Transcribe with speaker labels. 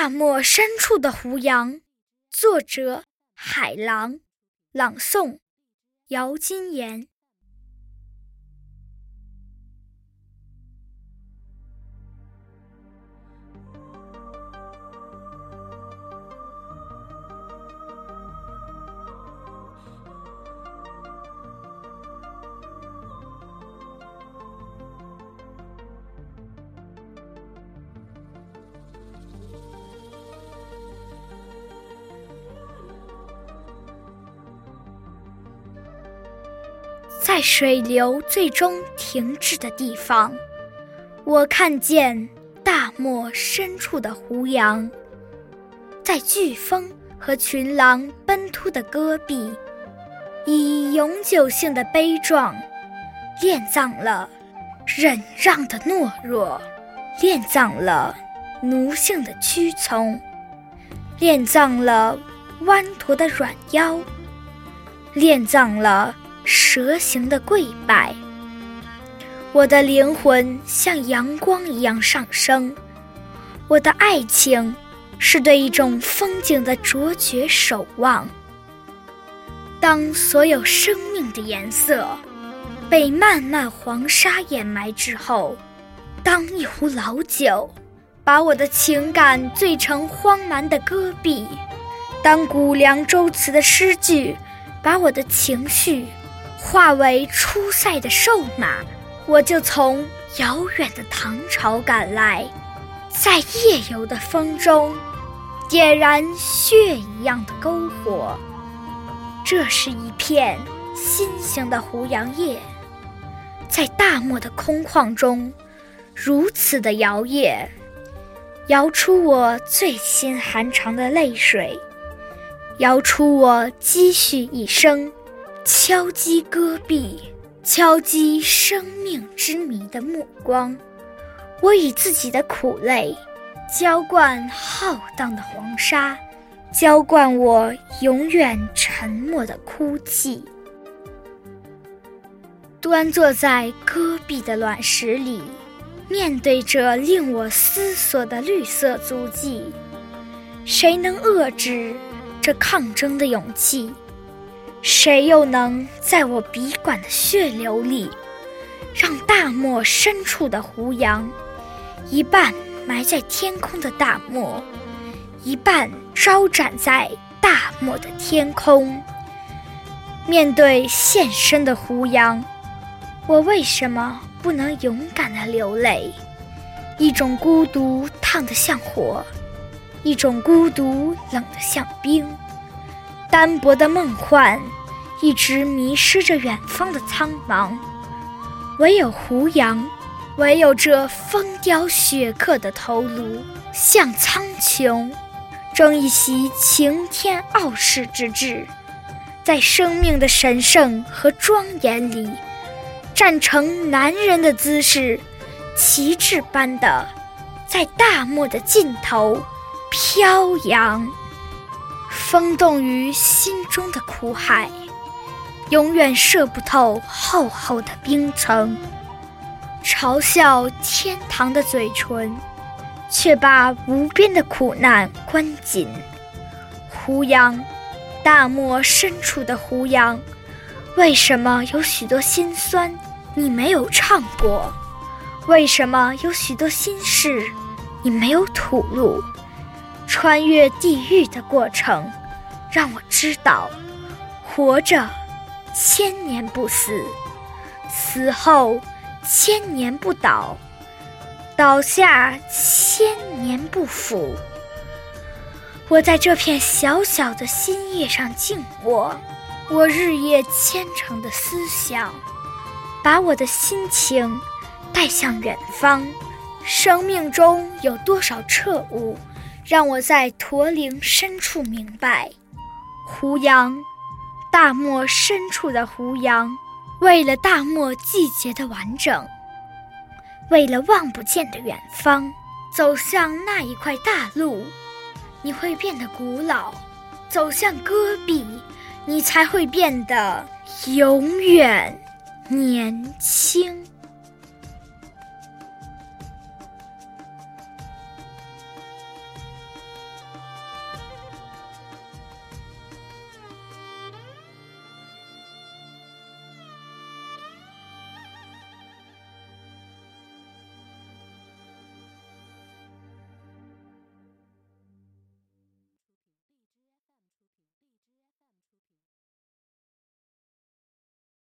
Speaker 1: 大漠深处的胡杨，作者海狼，朗诵姚金岩。在水流最终停滞的地方，我看见大漠深处的胡杨，在飓风和群狼奔突的戈壁，以永久性的悲壮，殓葬了忍让的懦弱，殓葬了奴性的屈从，殓葬了弯驼的软腰，殓葬了。蛇形的跪拜，我的灵魂像阳光一样上升。我的爱情是对一种风景的卓绝守望。当所有生命的颜色被漫漫黄沙掩埋之后，当一壶老酒把我的情感醉成荒蛮的戈壁，当古凉州词的诗句把我的情绪。化为出塞的瘦马，我就从遥远的唐朝赶来，在夜游的风中点燃血一样的篝火。这是一片新型的胡杨叶，在大漠的空旷中如此的摇曳，摇出我最心寒长的泪水，摇出我积蓄一生。敲击戈壁，敲击生命之谜的目光。我以自己的苦泪，浇灌浩荡的黄沙，浇灌我永远沉默的哭泣。端坐在戈壁的卵石里，面对着令我思索的绿色足迹，谁能遏制这抗争的勇气？谁又能在我笔管的血流里，让大漠深处的胡杨，一半埋在天空的大漠，一半招展在大漠的天空？面对现身的胡杨，我为什么不能勇敢的流泪？一种孤独烫得像火，一种孤独冷得像冰。单薄的梦幻，一直迷失着远方的苍茫。唯有胡杨，唯有这风雕雪刻的头颅，向苍穹，争一席擎天傲世之志，在生命的神圣和庄严里，站成男人的姿势，旗帜般的，在大漠的尽头飘扬。风动于心中的苦海，永远射不透厚厚的冰层。嘲笑天堂的嘴唇，却把无边的苦难关紧。胡杨，大漠深处的胡杨，为什么有许多心酸你没有唱过？为什么有许多心事你没有吐露？穿越地狱的过程。让我知道，活着千年不死，死后千年不倒，倒下千年不腐。我在这片小小的心叶上静卧，我日夜虔诚的思想，把我的心情带向远方。生命中有多少彻悟，让我在驼铃深处明白。胡杨，大漠深处的胡杨，为了大漠季节的完整，为了望不见的远方，走向那一块大陆，你会变得古老；走向戈壁，你才会变得永远年轻。